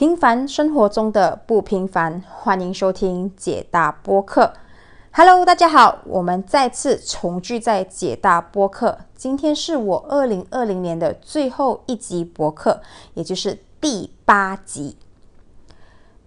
平凡生活中的不平凡，欢迎收听解答播客。Hello，大家好，我们再次重聚在解答播客。今天是我二零二零年的最后一集播客，也就是第八集。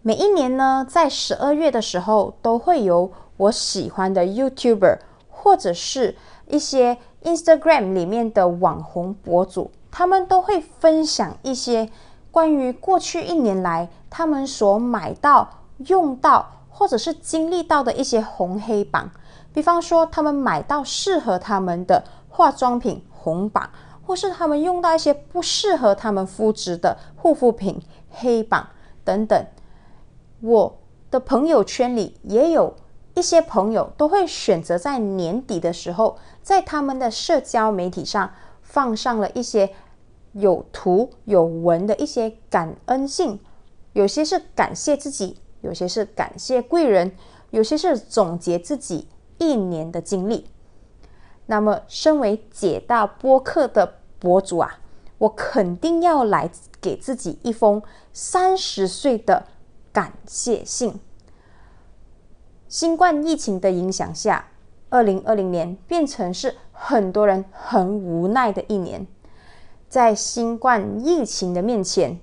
每一年呢，在十二月的时候，都会有我喜欢的 YouTuber 或者是一些 Instagram 里面的网红博主，他们都会分享一些。关于过去一年来他们所买到、用到或者是经历到的一些红黑榜，比方说他们买到适合他们的化妆品红榜，或是他们用到一些不适合他们肤质的护肤品黑榜等等。我的朋友圈里也有一些朋友都会选择在年底的时候，在他们的社交媒体上放上了一些。有图有文的一些感恩信，有些是感谢自己，有些是感谢贵人，有些是总结自己一年的经历。那么，身为解答播客的博主啊，我肯定要来给自己一封三十岁的感谢信。新冠疫情的影响下，二零二零年变成是很多人很无奈的一年。在新冠疫情的面前，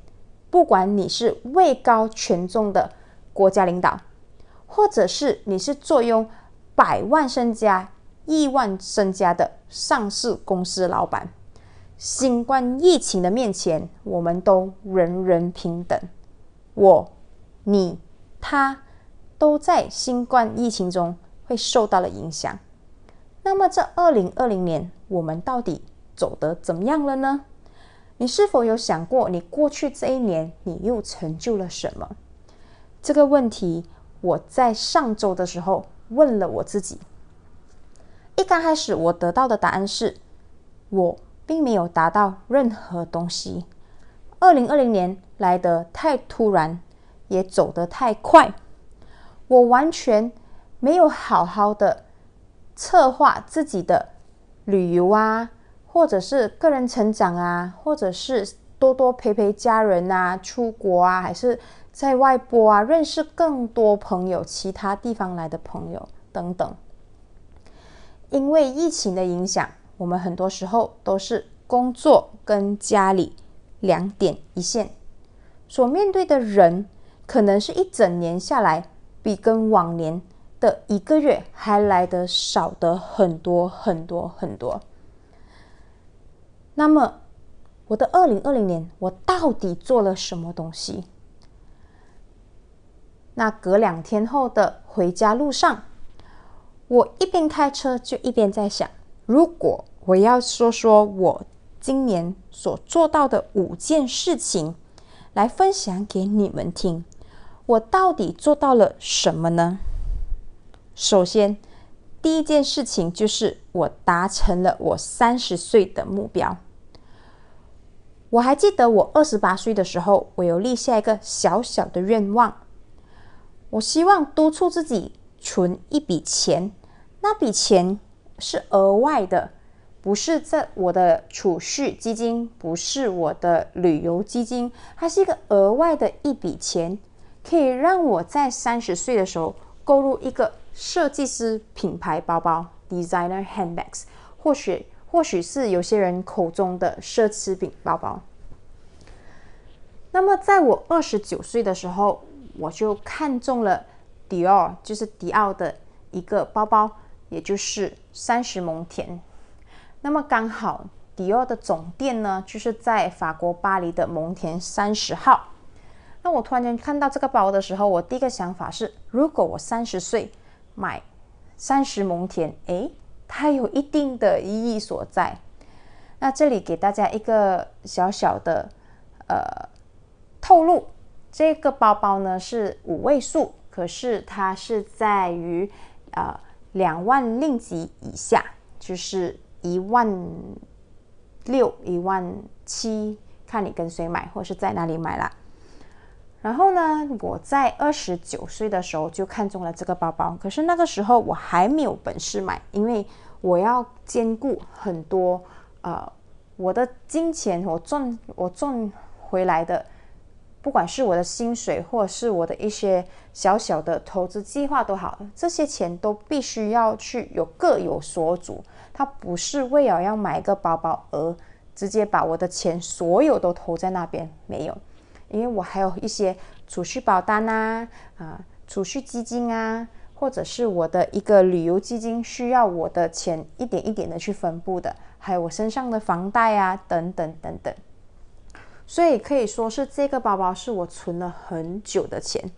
不管你是位高权重的国家领导，或者是你是坐拥百万身家、亿万身家的上市公司老板，新冠疫情的面前，我们都人人平等。我、你、他都在新冠疫情中会受到了影响。那么，这二零二零年，我们到底走得怎么样了呢？你是否有想过，你过去这一年你又成就了什么？这个问题我在上周的时候问了我自己。一刚开始，我得到的答案是，我并没有达到任何东西。二零二零年来得太突然，也走得太快，我完全没有好好的策划自己的旅游啊。或者是个人成长啊，或者是多多陪陪家人啊，出国啊，还是在外播啊，认识更多朋友，其他地方来的朋友等等。因为疫情的影响，我们很多时候都是工作跟家里两点一线，所面对的人可能是一整年下来，比跟往年的一个月还来的少的很多很多很多。那么，我的二零二零年，我到底做了什么东西？那隔两天后的回家路上，我一边开车就一边在想：如果我要说说我今年所做到的五件事情，来分享给你们听，我到底做到了什么呢？首先，第一件事情就是我达成了我三十岁的目标。我还记得我二十八岁的时候，我有立下一个小小的愿望，我希望督促自己存一笔钱，那笔钱是额外的，不是在我的储蓄基金，不是我的旅游基金，它是一个额外的一笔钱，可以让我在三十岁的时候。购入一个设计师品牌包包 （designer handbags），或许或许是有些人口中的奢侈品包包。那么，在我二十九岁的时候，我就看中了迪奥，就是迪奥的一个包包，也就是三十蒙田。那么刚好，迪奥的总店呢，就是在法国巴黎的蒙田三十号。那我突然间看到这个包的时候，我第一个想法是：如果我三十岁买三十蒙田，诶，它有一定的意义所在。那这里给大家一个小小的呃透露，这个包包呢是五位数，可是它是在于呃两万令吉以下，就是一万六、一万七，看你跟谁买或是在哪里买啦。然后呢，我在二十九岁的时候就看中了这个包包，可是那个时候我还没有本事买，因为我要兼顾很多呃我的金钱，我赚我赚回来的不管是我的薪水，或者是我的一些小小的投资计划都好，这些钱都必须要去有各有所主。它不是为了要买一个包包而直接把我的钱所有都投在那边，没有，因为我还有一些储蓄保单啊，啊，储蓄基金啊，或者是我的一个旅游基金，需要我的钱一点一点的去分布的，还有我身上的房贷啊，等等等等。所以可以说是这个包包是我存了很久的钱。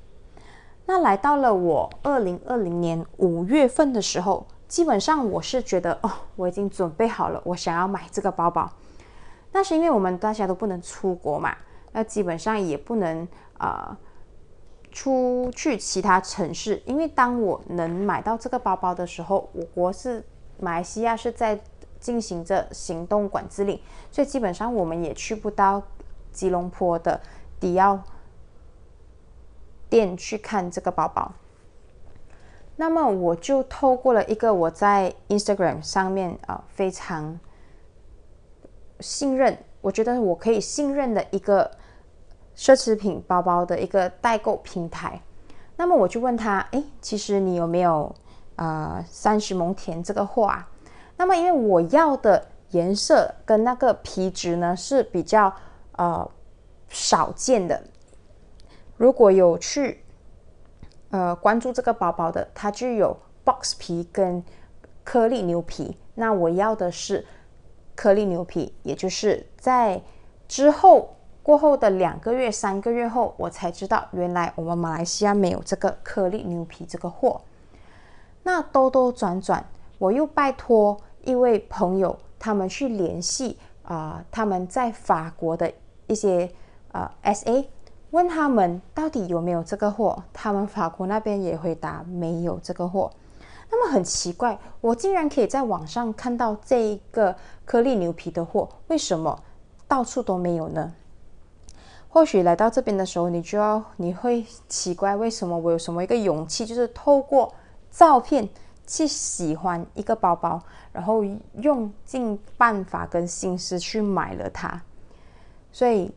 那来到了我二零二零年五月份的时候，基本上我是觉得哦，我已经准备好了，我想要买这个包包。那是因为我们大家都不能出国嘛，那基本上也不能呃出去其他城市。因为当我能买到这个包包的时候，我国是马来西亚是在进行着行动管制令，所以基本上我们也去不到。吉隆坡的迪奥店去看这个包包，那么我就透过了一个我在 Instagram 上面啊非常信任，我觉得我可以信任的一个奢侈品包包的一个代购平台。那么我就问他，哎，其实你有没有啊三十蒙田这个货啊？那么因为我要的颜色跟那个皮质呢是比较。呃，少见的。如果有去呃关注这个包包的，它就有 box 皮跟颗粒牛皮。那我要的是颗粒牛皮，也就是在之后过后的两个月、三个月后，我才知道原来我们马来西亚没有这个颗粒牛皮这个货。那兜兜转转，我又拜托一位朋友，他们去联系啊，他们在法国的。一些呃，S A 问他们到底有没有这个货，他们法国那边也回答没有这个货。那么很奇怪，我竟然可以在网上看到这一个颗粒牛皮的货，为什么到处都没有呢？或许来到这边的时候，你就要你会奇怪，为什么我有什么一个勇气，就是透过照片去喜欢一个包包，然后用尽办法跟心思去买了它。所以，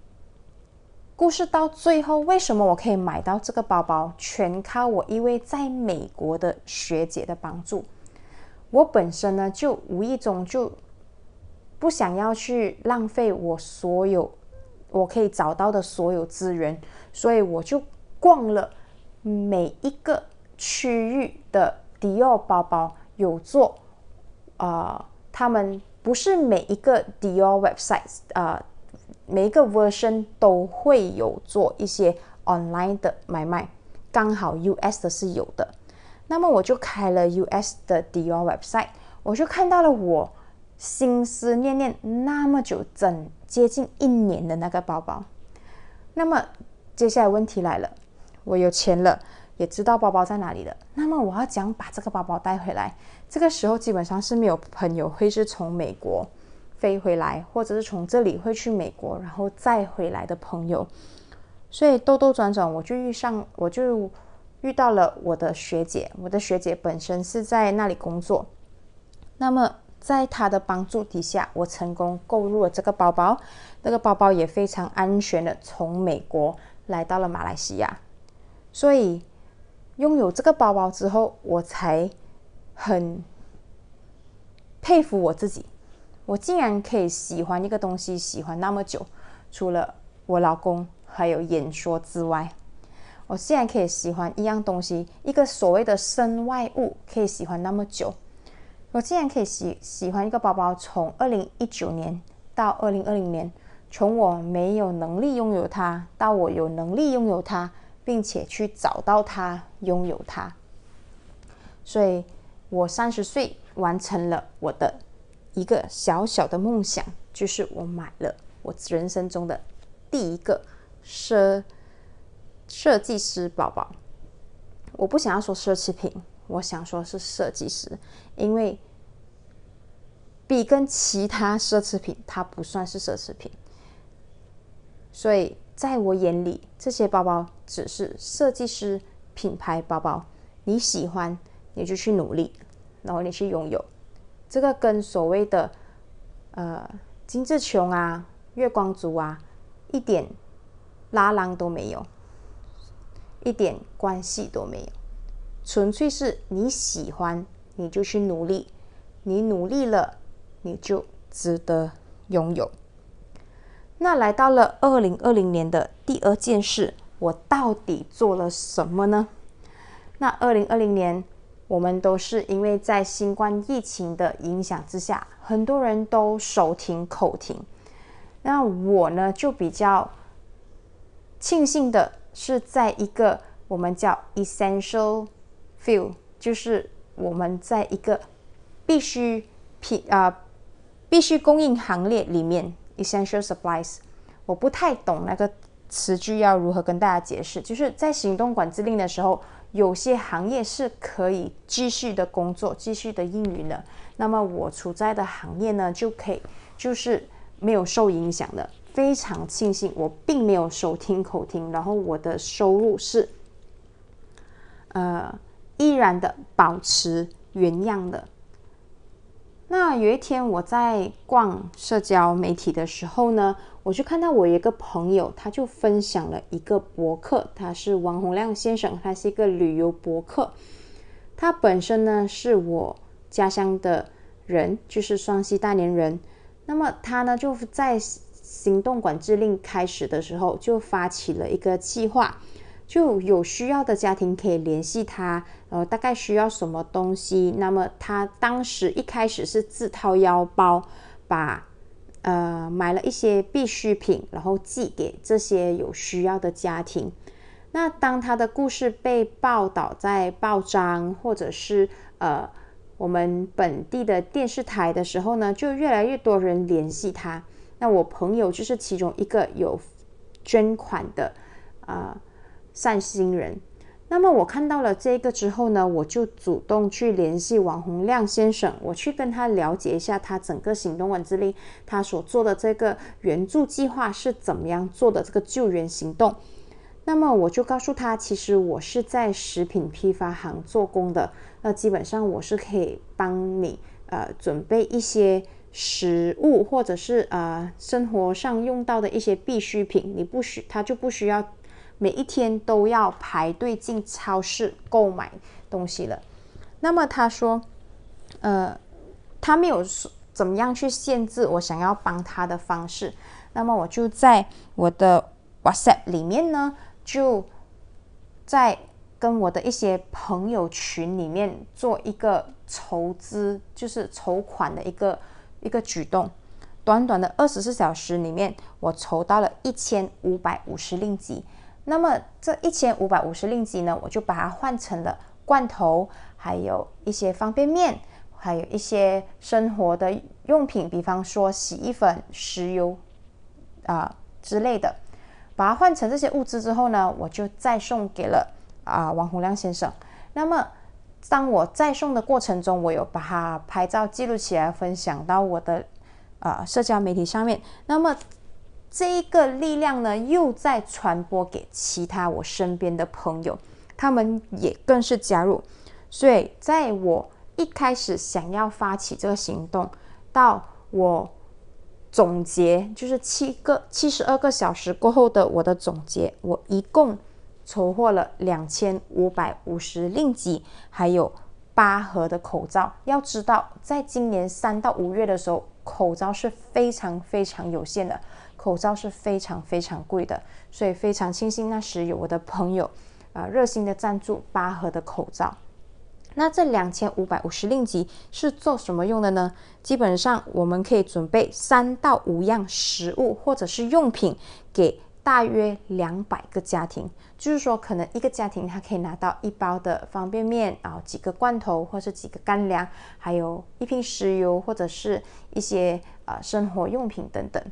故事到最后，为什么我可以买到这个包包？全靠我一位在美国的学姐的帮助。我本身呢，就无意中就不想要去浪费我所有我可以找到的所有资源，所以我就逛了每一个区域的迪奥包包，有做啊，他们不是每一个迪奥 website 啊。每一个 version 都会有做一些 online 的买卖，刚好 US 的是有的。那么我就开了 US 的 Dior website，我就看到了我心思念念那么久，整接近一年的那个包包。那么接下来问题来了，我有钱了，也知道包包在哪里了。那么我要讲把这个包包带回来，这个时候基本上是没有朋友会是从美国。飞回来，或者是从这里会去美国，然后再回来的朋友，所以兜兜转转，我就遇上，我就遇到了我的学姐。我的学姐本身是在那里工作，那么在他的帮助底下，我成功购入了这个包包。那个包包也非常安全的从美国来到了马来西亚。所以拥有这个包包之后，我才很佩服我自己。我竟然可以喜欢一个东西喜欢那么久，除了我老公还有演说之外，我竟然可以喜欢一样东西，一个所谓的身外物可以喜欢那么久。我竟然可以喜喜欢一个包包，从二零一九年到二零二零年，从我没有能力拥有它，到我有能力拥有它，并且去找到它，拥有它。所以，我三十岁完成了我的。一个小小的梦想，就是我买了我人生中的第一个设设计师宝宝。我不想要说奢侈品，我想说是设计师，因为比跟其他奢侈品，它不算是奢侈品。所以在我眼里，这些包包只是设计师品牌包包。你喜欢，你就去努力，然后你去拥有。这个跟所谓的呃金志琼啊、月光族啊一点拉郎都没有，一点关系都没有，纯粹是你喜欢你就去努力，你努力了你就值得拥有。那来到了二零二零年的第二件事，我到底做了什么呢？那二零二零年，我们都是因为在新冠疫情的影响之下，很多人都手停口停。那我呢，就比较庆幸的是，在一个我们叫 essential feel 就是我们在一个必须品啊必须供应行列里面。Essential supplies，我不太懂那个词句要如何跟大家解释。就是在行动管制令的时候，有些行业是可以继续的工作、继续的运营的。那么我处在的行业呢，就可以就是没有受影响的。非常庆幸，我并没有手听口听，然后我的收入是呃依然的保持原样的。那有一天我在逛社交媒体的时候呢，我就看到我一个朋友，他就分享了一个博客，他是王洪亮先生，他是一个旅游博客。他本身呢是我家乡的人，就是双溪大连人。那么他呢就在行动管制令开始的时候，就发起了一个计划。就有需要的家庭可以联系他，呃，大概需要什么东西？那么他当时一开始是自掏腰包，把呃买了一些必需品，然后寄给这些有需要的家庭。那当他的故事被报道在报章或者是呃我们本地的电视台的时候呢，就越来越多人联系他。那我朋友就是其中一个有捐款的啊。善心人，那么我看到了这个之后呢，我就主动去联系王洪亮先生，我去跟他了解一下他整个行动管制令，他所做的这个援助计划是怎么样做的这个救援行动。那么我就告诉他，其实我是在食品批发行做工的，那基本上我是可以帮你呃准备一些食物或者是呃生活上用到的一些必需品，你不需他就不需要。每一天都要排队进超市购买东西了。那么他说，呃，他没有说怎么样去限制我想要帮他的方式。那么我就在我的 WhatsApp 里面呢，就在跟我的一些朋友群里面做一个筹资，就是筹款的一个一个举动。短短的二十四小时里面，我筹到了一千五百五十令吉。那么这一千五百五十令吉呢，我就把它换成了罐头，还有一些方便面，还有一些生活的用品，比方说洗衣粉、石油啊之类的。把它换成这些物资之后呢，我就再送给了啊王洪亮先生。那么当我再送的过程中，我有把它拍照记录起来，分享到我的啊社交媒体上面。那么。这一个力量呢，又在传播给其他我身边的朋友，他们也更是加入。所以，在我一开始想要发起这个行动，到我总结，就是七个七十二个小时过后的我的总结，我一共筹获了两千五百五十令吉，还有八盒的口罩。要知道，在今年三到五月的时候，口罩是非常非常有限的。口罩是非常非常贵的，所以非常庆幸那时有我的朋友，啊，热心的赞助八盒的口罩。那这两千五百五十令吉是做什么用的呢？基本上我们可以准备三到五样食物或者是用品给大约两百个家庭，就是说可能一个家庭他可以拿到一包的方便面啊，几个罐头或是几个干粮，还有一瓶石油或者是一些呃生活用品等等。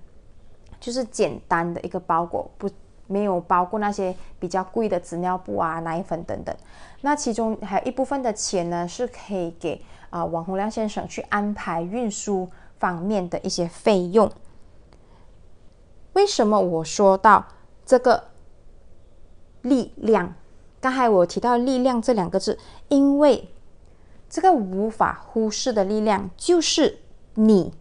就是简单的一个包裹，不没有包括那些比较贵的纸尿布啊、奶粉等等。那其中还有一部分的钱呢，是可以给啊王洪亮先生去安排运输方面的一些费用。为什么我说到这个力量？刚才我提到“力量”这两个字，因为这个无法忽视的力量，就是你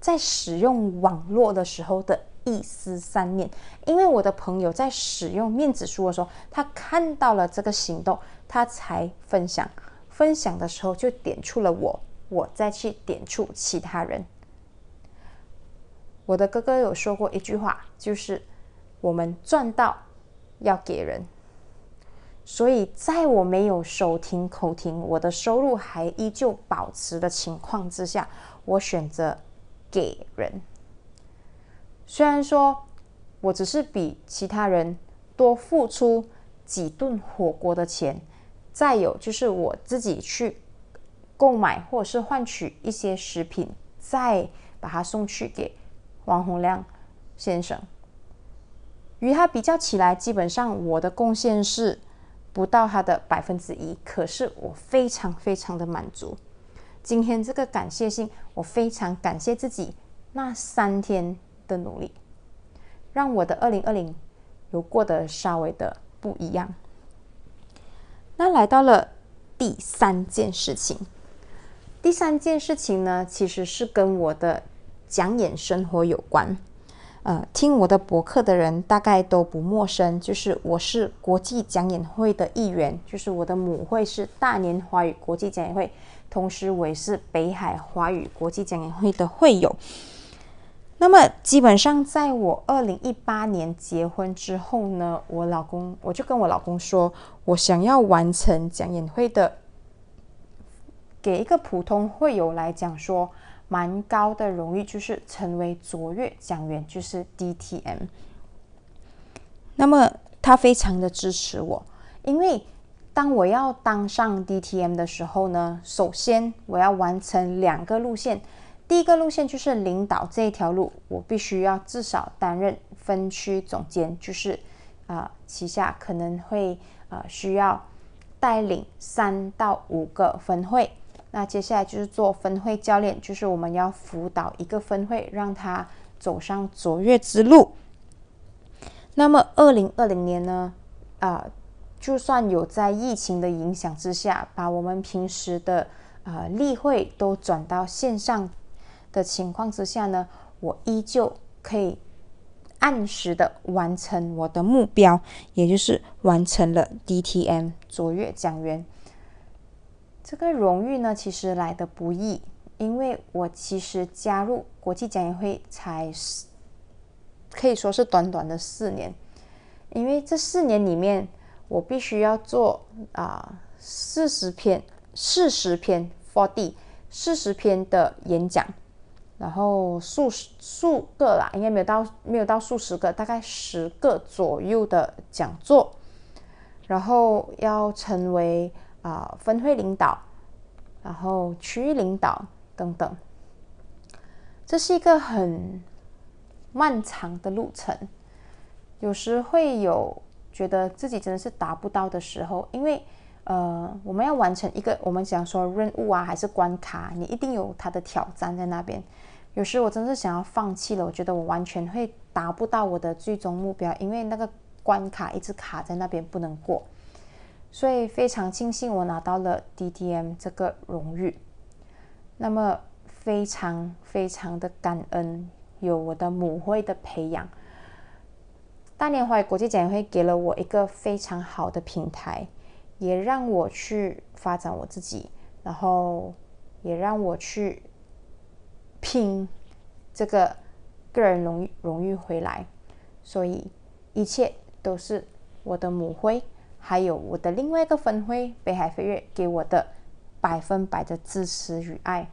在使用网络的时候的。一丝三念，因为我的朋友在使用面子书的时候，他看到了这个行动，他才分享。分享的时候就点出了我，我再去点出其他人。我的哥哥有说过一句话，就是我们赚到要给人。所以，在我没有手停口停，我的收入还依旧保持的情况之下，我选择给人。虽然说我只是比其他人多付出几顿火锅的钱，再有就是我自己去购买或者是换取一些食品，再把它送去给王洪亮先生。与他比较起来，基本上我的贡献是。不到他的百分之一，可是我非常非常的满足。今天这个感谢信，我非常感谢自己那三天的努力，让我的二零二零有过得稍微的不一样。那来到了第三件事情，第三件事情呢，其实是跟我的讲演生活有关。呃，听我的博客的人大概都不陌生，就是我是国际讲演会的一员，就是我的母会是大连华语国际讲演会，同时我也是北海华语国际讲演会的会友。那么，基本上在我二零一八年结婚之后呢，我老公我就跟我老公说，我想要完成讲演会的，给一个普通会友来讲说。蛮高的荣誉，就是成为卓越讲员，就是 DTM。那么他非常的支持我，因为当我要当上 DTM 的时候呢，首先我要完成两个路线。第一个路线就是领导这一条路，我必须要至少担任分区总监，就是啊旗下可能会呃需要带领三到五个分会。那接下来就是做分会教练，就是我们要辅导一个分会，让他走上卓越之路。那么，二零二零年呢？啊，就算有在疫情的影响之下，把我们平时的啊例会都转到线上的情况之下呢，我依旧可以按时的完成我的目标，也就是完成了 DTM 卓越讲员。这个荣誉呢，其实来的不易，因为我其实加入国际讲演会才可以说是短短的四年，因为这四年里面，我必须要做啊四十篇四十篇 forty 四十篇的演讲，然后数十数个啦，应该没有到没有到数十个，大概十个左右的讲座，然后要成为。啊，分会领导，然后区域领导等等，这是一个很漫长的路程。有时会有觉得自己真的是达不到的时候，因为呃，我们要完成一个我们讲说任务啊，还是关卡，你一定有它的挑战在那边。有时我真是想要放弃了，我觉得我完全会达不到我的最终目标，因为那个关卡一直卡在那边不能过。所以非常庆幸我拿到了 DTM 这个荣誉，那么非常非常的感恩有我的母会的培养，大连华国际展会给了我一个非常好的平台，也让我去发展我自己，然后也让我去拼这个个人荣誉荣誉回来，所以一切都是我的母会。还有我的另外一个分会北海飞跃给我的百分百的支持与爱，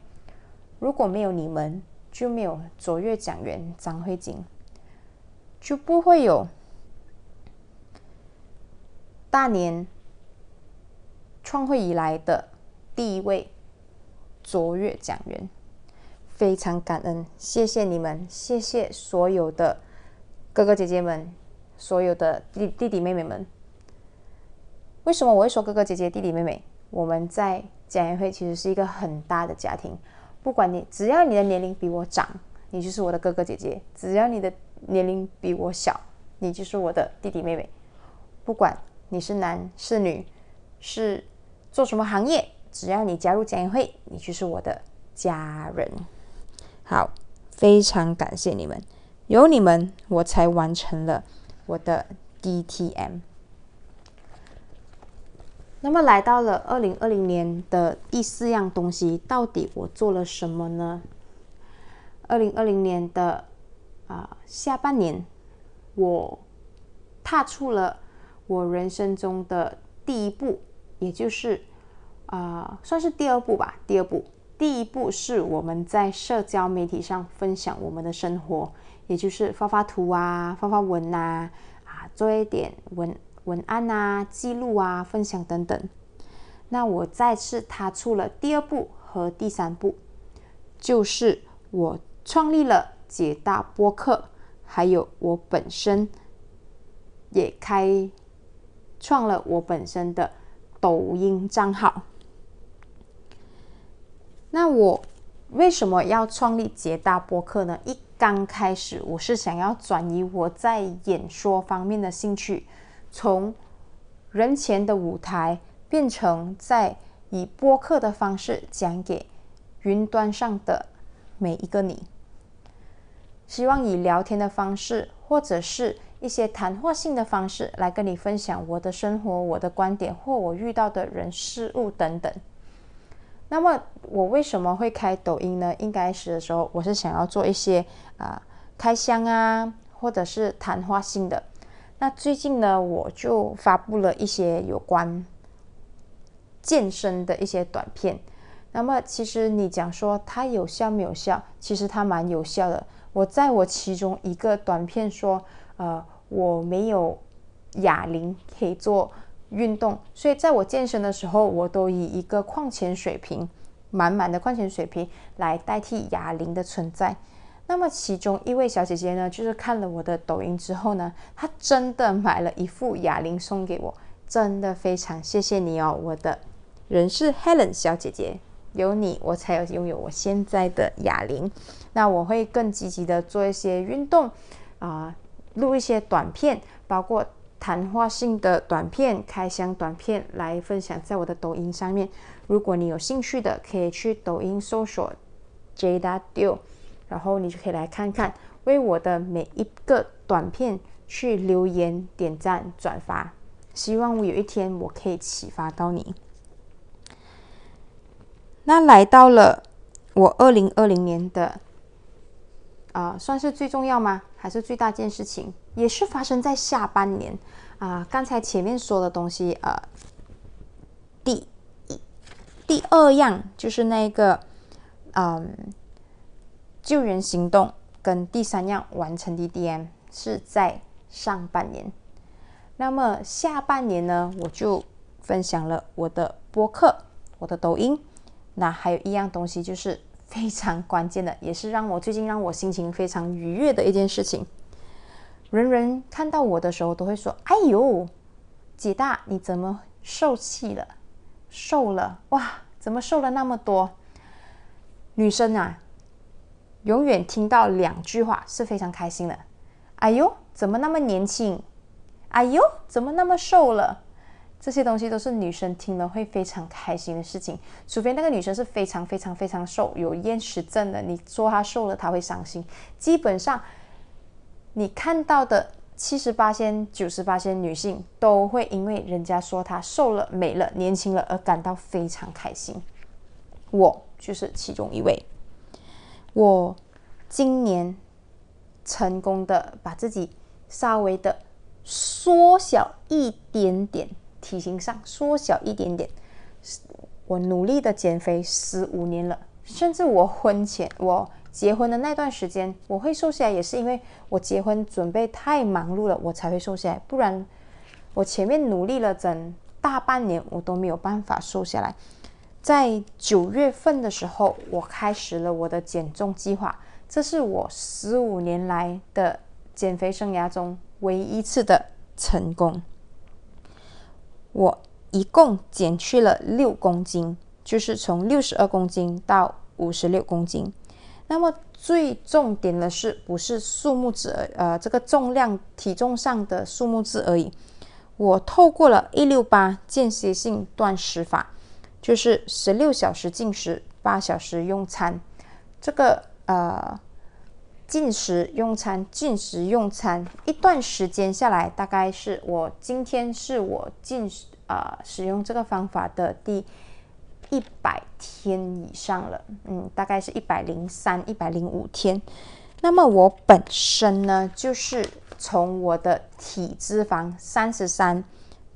如果没有你们，就没有卓越讲员张慧晶，就不会有大年创会以来的第一位卓越讲员，非常感恩，谢谢你们，谢谢所有的哥哥姐姐们，所有的弟弟弟妹妹们。为什么我会说哥哥姐姐弟弟妹妹？我们在讲员会其实是一个很大的家庭，不管你只要你的年龄比我长，你就是我的哥哥姐姐；只要你的年龄比我小，你就是我的弟弟妹妹。不管你是男是女，是做什么行业，只要你加入讲演会，你就是我的家人。好，非常感谢你们，有你们，我才完成了我的 DTM。那么来到了二零二零年的第四样东西，到底我做了什么呢？二零二零年的啊下半年，我踏出了我人生中的第一步，也就是啊算是第二步吧。第二步，第一步是我们在社交媒体上分享我们的生活，也就是发发图啊、发发文呐啊，做一点文。文案啊，记录啊，分享等等。那我再次踏出了第二步和第三步，就是我创立了解大播客，还有我本身也开创了我本身的抖音账号。那我为什么要创立捷大播客呢？一刚开始，我是想要转移我在演说方面的兴趣。从人前的舞台变成在以播客的方式讲给云端上的每一个你，希望以聊天的方式或者是一些谈话性的方式来跟你分享我的生活、我的观点或我遇到的人事物等等。那么我为什么会开抖音呢？应该是的时候，我是想要做一些啊开箱啊，或者是谈话性的。那最近呢，我就发布了一些有关健身的一些短片。那么，其实你讲说它有效没有效？其实它蛮有效的。我在我其中一个短片说，呃，我没有哑铃可以做运动，所以在我健身的时候，我都以一个矿泉水瓶，满满的矿泉水瓶来代替哑铃的存在。那么其中一位小姐姐呢，就是看了我的抖音之后呢，她真的买了一副哑铃送给我，真的非常谢谢你哦，我的人是 Helen 小姐姐，有你我才有拥有我现在的哑铃。那我会更积极的做一些运动啊，录一些短片，包括谈话性的短片、开箱短片来分享在我的抖音上面。如果你有兴趣的，可以去抖音搜索 Jada Do，。然后你就可以来看看，为我的每一个短片去留言、点赞、转发，希望我有一天我可以启发到你。那来到了我二零二零年的，啊，算是最重要吗？还是最大件事情？也是发生在下半年啊。刚才前面说的东西，呃，第一第二样就是那个，嗯。救援行动跟第三样完成 DDM 是在上半年，那么下半年呢，我就分享了我的播客、我的抖音。那还有一样东西就是非常关键的，也是让我最近让我心情非常愉悦的一件事情。人人看到我的时候都会说：“哎呦，姐大你怎么瘦气了？瘦了哇？怎么瘦了那么多？”女生啊。永远听到两句话是非常开心的。哎呦，怎么那么年轻？哎呦，怎么那么瘦了？这些东西都是女生听了会非常开心的事情。除非那个女生是非常非常非常瘦，有厌食症的，你说她瘦了，她会伤心。基本上，你看到的七十八仙、九十八仙女性都会因为人家说她瘦了、美了、年轻了而感到非常开心。我就是其中一位。我今年成功的把自己稍微的缩小一点点，体型上缩小一点点。我努力的减肥十五年了，甚至我婚前我结婚的那段时间，我会瘦下来，也是因为我结婚准备太忙碌了，我才会瘦下来。不然我前面努力了整大半年，我都没有办法瘦下来。在九月份的时候，我开始了我的减重计划。这是我十五年来的减肥生涯中唯一一次的成功。我一共减去了六公斤，就是从六十二公斤到五十六公斤。那么最重点的是，不是数目字，呃，这个重量体重上的数目字而已。我透过了一六八间歇性断食法。就是十六小时进食，八小时用餐。这个呃进食用餐，进食用餐，一段时间下来，大概是我今天是我进啊使用这个方法的第一百天以上了，嗯，大概是一百零三、一百零五天。那么我本身呢，就是从我的体脂肪三十三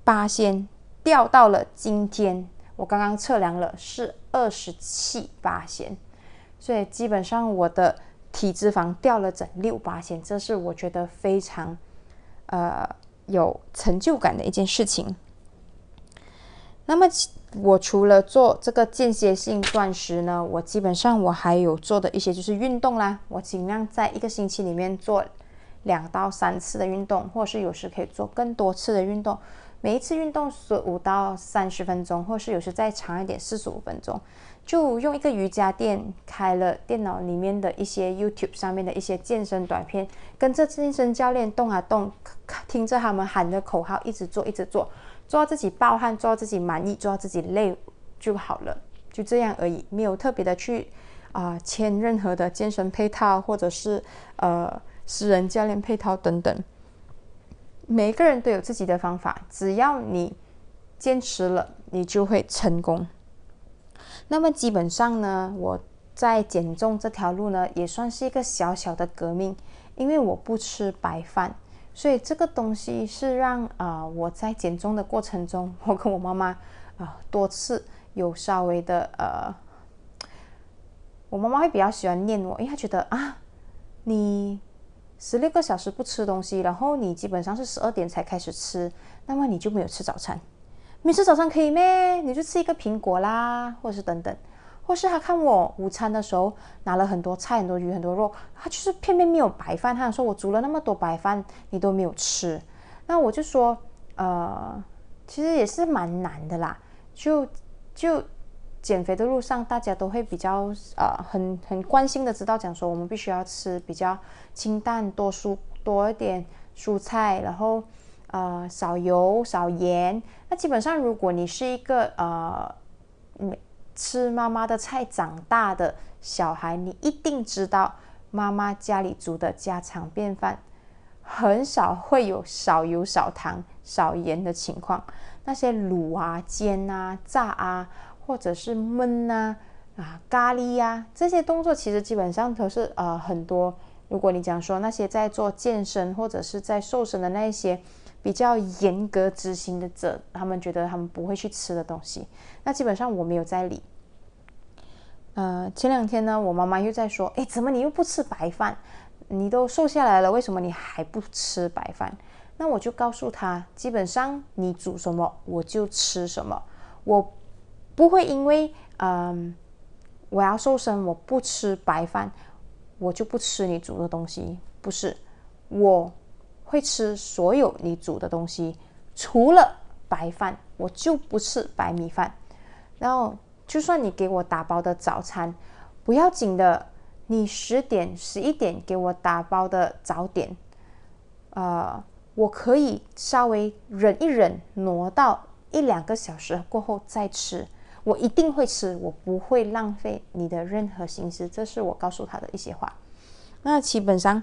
八先掉到了今天，我刚刚测量了是二十七八先，所以基本上我的。体脂肪掉了整六八线，这是我觉得非常呃有成就感的一件事情。那么我除了做这个间歇性断食呢，我基本上我还有做的一些就是运动啦。我尽量在一个星期里面做两到三次的运动，或是有时可以做更多次的运动。每一次运动是五到三十分钟，或是有时再长一点四十五分钟。就用一个瑜伽垫开了电脑里面的一些 YouTube 上面的一些健身短片，跟着健身教练动啊动，听着他们喊的口号，一直做一直做，做到自己暴汗，做到自己满意，做到自己累就好了，就这样而已，没有特别的去啊签任何的健身配套或者是呃私人教练配套等等。每个人都有自己的方法，只要你坚持了，你就会成功。那么基本上呢，我在减重这条路呢，也算是一个小小的革命，因为我不吃白饭，所以这个东西是让啊我在减重的过程中，我跟我妈妈啊多次有稍微的呃，我妈妈会比较喜欢念我，因为她觉得啊，你十六个小时不吃东西，然后你基本上是十二点才开始吃，那么你就没有吃早餐。没吃早餐可以咩？你就吃一个苹果啦，或者是等等，或是他看我午餐的时候拿了很多菜、很多鱼、很多肉，他就是偏偏没有白饭。他想说我煮了那么多白饭，你都没有吃。那我就说，呃，其实也是蛮难的啦。就就减肥的路上，大家都会比较呃很很关心的知道，讲说我们必须要吃比较清淡、多蔬多一点蔬菜，然后。呃，少油少盐。那基本上，如果你是一个呃，吃妈妈的菜长大的小孩，你一定知道妈妈家里煮的家常便饭，很少会有少油少糖少盐的情况。那些卤啊、煎啊、炸啊，或者是焖啊、啊咖喱呀，这些动作其实基本上都是呃很多。如果你讲说那些在做健身或者是在瘦身的那一些。比较严格执行的者，他们觉得他们不会去吃的东西，那基本上我没有在理。呃，前两天呢，我妈妈又在说：“哎，怎么你又不吃白饭？你都瘦下来了，为什么你还不吃白饭？”那我就告诉他，基本上你煮什么我就吃什么，我不会因为嗯我要瘦身，我不吃白饭，我就不吃你煮的东西，不是我。会吃所有你煮的东西，除了白饭，我就不吃白米饭。然后，就算你给我打包的早餐，不要紧的，你十点、十一点给我打包的早点，呃，我可以稍微忍一忍，挪到一两个小时过后再吃。我一定会吃，我不会浪费你的任何心思。这是我告诉他的一些话。那基本上，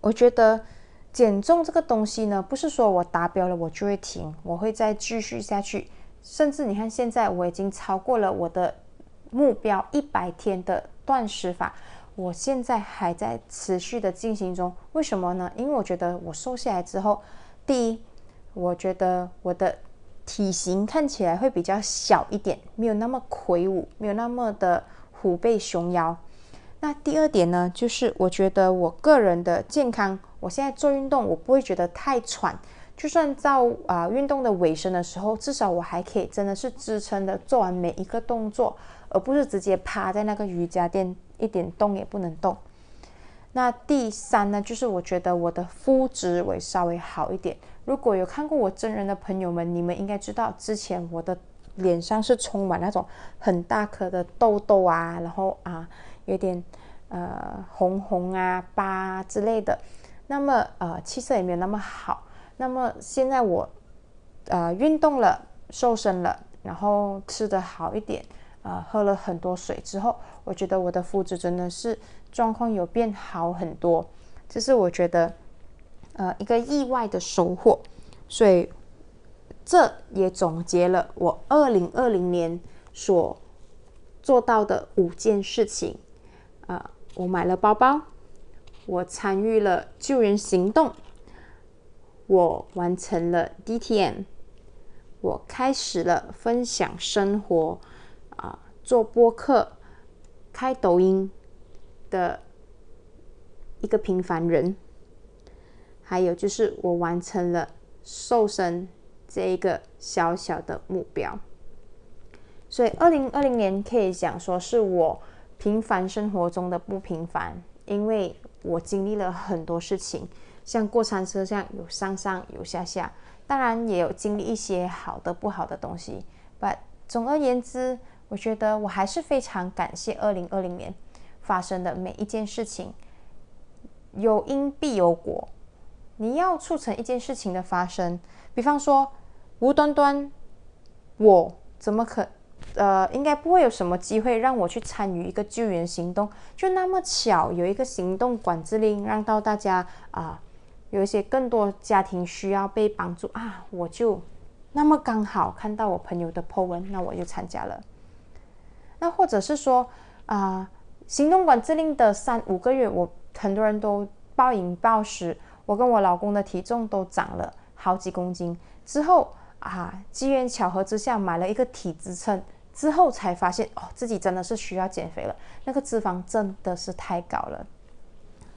我觉得。减重这个东西呢，不是说我达标了我就会停，我会再继续下去。甚至你看，现在我已经超过了我的目标一百天的断食法，我现在还在持续的进行中。为什么呢？因为我觉得我瘦下来之后，第一，我觉得我的体型看起来会比较小一点，没有那么魁梧，没有那么的虎背熊腰。那第二点呢，就是我觉得我个人的健康。我现在做运动，我不会觉得太喘。就算到啊运动的尾声的时候，至少我还可以真的是支撑的做完每一个动作，而不是直接趴在那个瑜伽垫一点动也不能动。那第三呢，就是我觉得我的肤质会稍微好一点。如果有看过我真人的朋友们，你们应该知道，之前我的脸上是充满那种很大颗的痘痘啊，然后啊有点呃红红啊疤之类的。那么呃气色也没有那么好。那么现在我呃运动了，瘦身了，然后吃的好一点，呃喝了很多水之后，我觉得我的肤质真的是状况有变好很多，这是我觉得呃一个意外的收获。所以这也总结了我二零二零年所做到的五件事情。啊，我买了包包，我参与了救援行动，我完成了 DTM，我开始了分享生活，啊，做播客，开抖音的一个平凡人，还有就是我完成了瘦身这一个小小的目标。所以，二零二零年可以讲说是我。平凡生活中的不平凡，因为我经历了很多事情，像过山车这样有上上有下下，当然也有经历一些好的不好的东西。But 总而言之，我觉得我还是非常感谢二零二零年发生的每一件事情。有因必有果，你要促成一件事情的发生，比方说无端端，我怎么可？呃，应该不会有什么机会让我去参与一个救援行动。就那么巧，有一个行动管制令，让到大家啊，有一些更多家庭需要被帮助啊，我就那么刚好看到我朋友的 po 文，那我就参加了。那或者是说啊，行动管制令的三五个月，我很多人都暴饮暴食，我跟我老公的体重都长了好几公斤。之后啊，机缘巧合之下买了一个体脂秤。之后才发现哦，自己真的是需要减肥了。那个脂肪真的是太高了，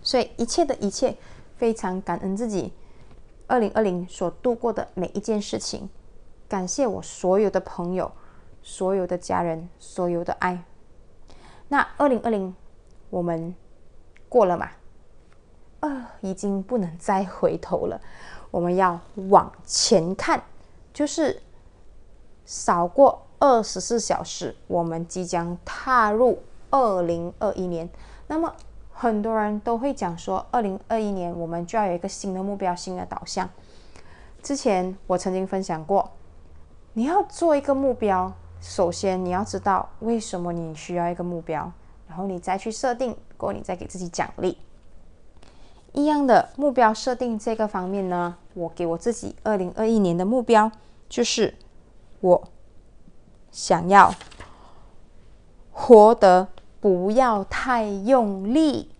所以一切的一切，非常感恩自己，二零二零所度过的每一件事情，感谢我所有的朋友、所有的家人、所有的爱。那二零二零我们过了嘛？啊，已经不能再回头了，我们要往前看，就是少过。二十四小时，我们即将踏入二零二一年。那么，很多人都会讲说，二零二一年我们就要有一个新的目标、新的导向。之前我曾经分享过，你要做一个目标，首先你要知道为什么你需要一个目标，然后你再去设定，过你再给自己奖励。一样的目标设定这个方面呢，我给我自己二零二一年的目标就是我。想要活得不要太用力，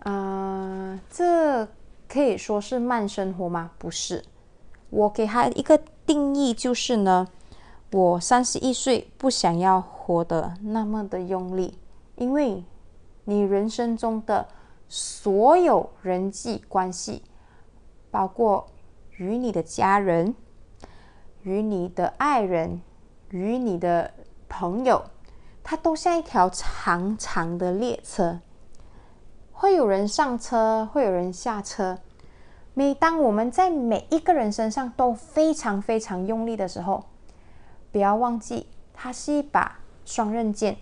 啊，这可以说是慢生活吗？不是，我给他一个定义就是呢，我三十一岁不想要活得那么的用力，因为你人生中的所有人际关系，包括与你的家人。与你的爱人，与你的朋友，它都像一条长长的列车，会有人上车，会有人下车。每当我们在每一个人身上都非常非常用力的时候，不要忘记，它是一把双刃剑。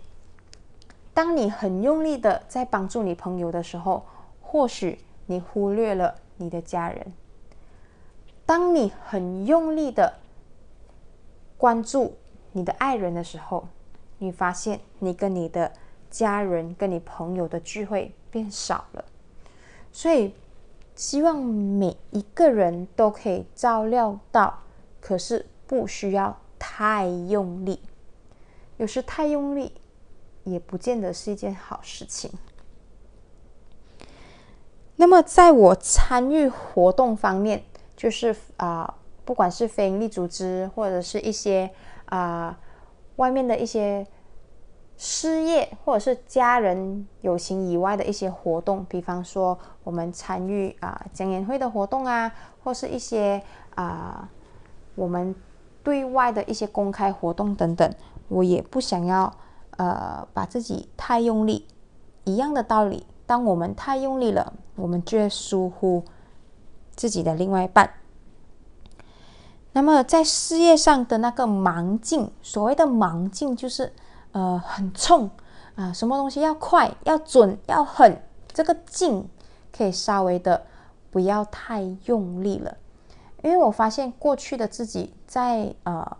当你很用力的在帮助你朋友的时候，或许你忽略了你的家人。当你很用力的关注你的爱人的时候，你发现你跟你的家人、跟你朋友的聚会变少了。所以，希望每一个人都可以照料到，可是不需要太用力。有时太用力，也不见得是一件好事情。那么，在我参与活动方面，就是啊。不管是非营利组织，或者是一些啊外面的一些事业，或者是家人友情以外的一些活动，比方说我们参与啊讲演会的活动啊，或是一些啊我们对外的一些公开活动等等，我也不想要呃把自己太用力。一样的道理，当我们太用力了，我们就会疏忽自己的另外一半。那么在事业上的那个盲劲，所谓的盲劲就是呃很冲啊，什么东西要快、要准、要狠，这个劲可以稍微的不要太用力了。因为我发现过去的自己在呃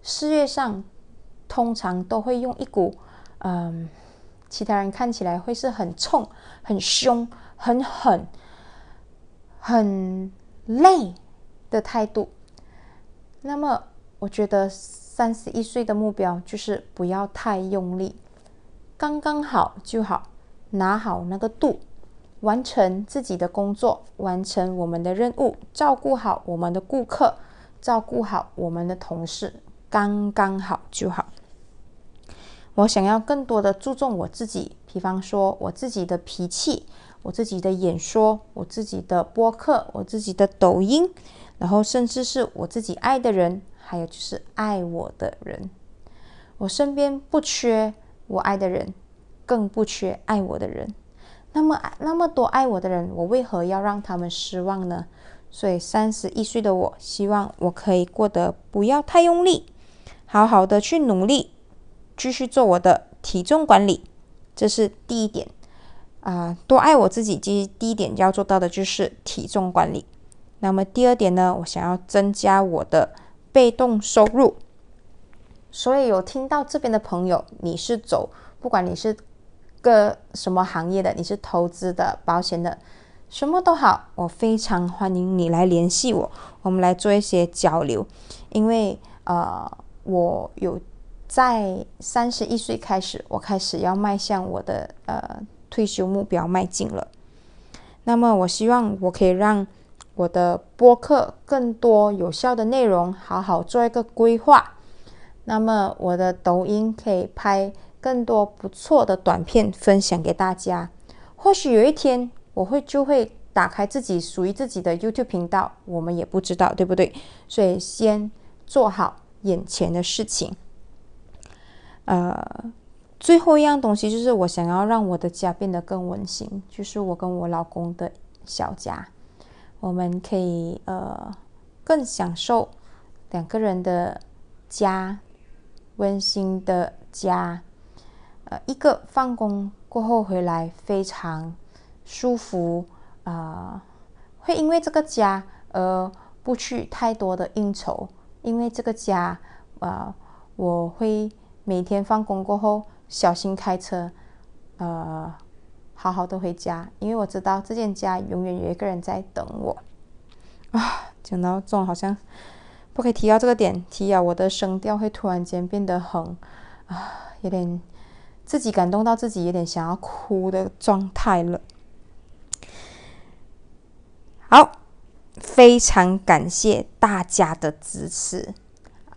事业上通常都会用一股，嗯，其他人看起来会是很冲、很凶、很狠、很累的态度。那么，我觉得三十一岁的目标就是不要太用力，刚刚好就好，拿好那个度，完成自己的工作，完成我们的任务，照顾好我们的顾客，照顾好我们的同事，刚刚好就好。我想要更多的注重我自己，比方说我自己的脾气，我自己的演说，我自己的播客，我自己的抖音，然后甚至是我自己爱的人，还有就是爱我的人。我身边不缺我爱的人，更不缺爱我的人。那么那么多爱我的人，我为何要让他们失望呢？所以三十一岁的我，希望我可以过得不要太用力，好好的去努力。继续做我的体重管理，这是第一点啊，多爱我自己。第第一点要做到的就是体重管理。那么第二点呢，我想要增加我的被动收入。所以有听到这边的朋友，你是走，不管你是个什么行业的，你是投资的、保险的，什么都好，我非常欢迎你来联系我，我们来做一些交流。因为呃，我有。在三十一岁开始，我开始要迈向我的呃退休目标迈进了。那么，我希望我可以让我的播客更多有效的内容，好好做一个规划。那么，我的抖音可以拍更多不错的短片分享给大家。或许有一天，我会就会打开自己属于自己的 YouTube 频道，我们也不知道，对不对？所以，先做好眼前的事情。呃，最后一样东西就是我想要让我的家变得更温馨，就是我跟我老公的小家，我们可以呃更享受两个人的家，温馨的家，呃，一个放工过后回来非常舒服啊，会因为这个家而不去太多的应酬，因为这个家啊，我会。每天放工过后，小心开车，呃，好好的回家，因为我知道这间家永远有一个人在等我。啊，讲到这种好像不可以提到这个点，提啊，我的声调会突然间变得很啊，有点自己感动到自己有点想要哭的状态了。好，非常感谢大家的支持。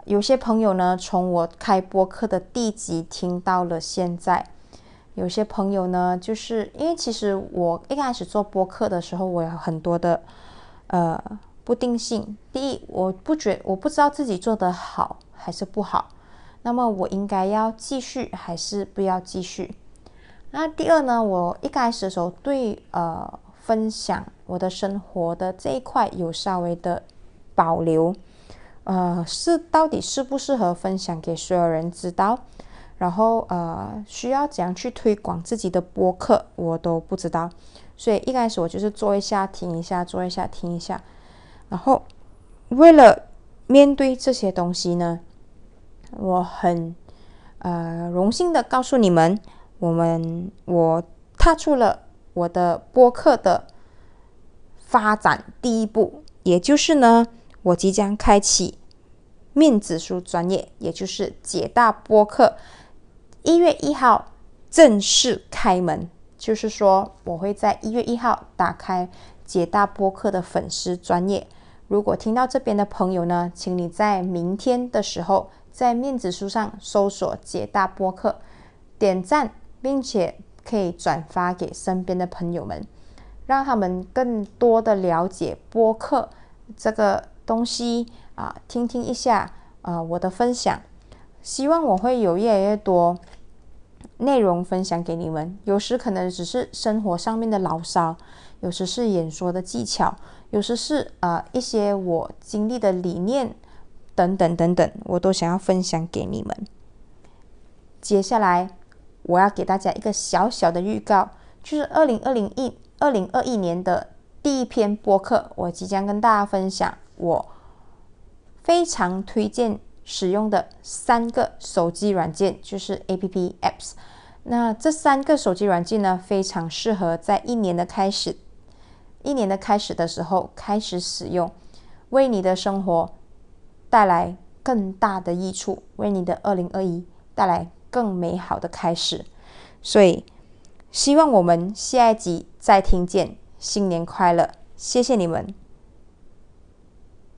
有些朋友呢，从我开播课的第一集听到了现在；有些朋友呢，就是因为其实我一开始做播客的时候，我有很多的呃不定性。第一，我不觉我不知道自己做的好还是不好，那么我应该要继续还是不要继续？那第二呢，我一开始的时候对呃分享我的生活的这一块有稍微的保留。呃，是到底适不适合分享给所有人知道？然后呃，需要怎样去推广自己的播客，我都不知道。所以一开始我就是做一下，听一下，做一下，听一下。然后为了面对这些东西呢，我很呃荣幸的告诉你们，我们我踏出了我的播客的发展第一步，也就是呢。我即将开启面子书专业，也就是解大播客，一月一号正式开门。就是说，我会在一月一号打开解大播客的粉丝专业。如果听到这边的朋友呢，请你在明天的时候在面子书上搜索解大播客，点赞，并且可以转发给身边的朋友们，让他们更多的了解播客这个。东西啊，听听一下啊，我的分享，希望我会有越来越多内容分享给你们。有时可能只是生活上面的牢骚，有时是演说的技巧，有时是啊一些我经历的理念等等等等，我都想要分享给你们。接下来我要给大家一个小小的预告，就是二零二零一二零二一年的第一篇播客，我即将跟大家分享。我非常推荐使用的三个手机软件，就是 A P P apps。那这三个手机软件呢，非常适合在一年的开始，一年的开始的时候开始使用，为你的生活带来更大的益处，为你的二零二一带来更美好的开始。所以，希望我们下一集再听见。新年快乐！谢谢你们。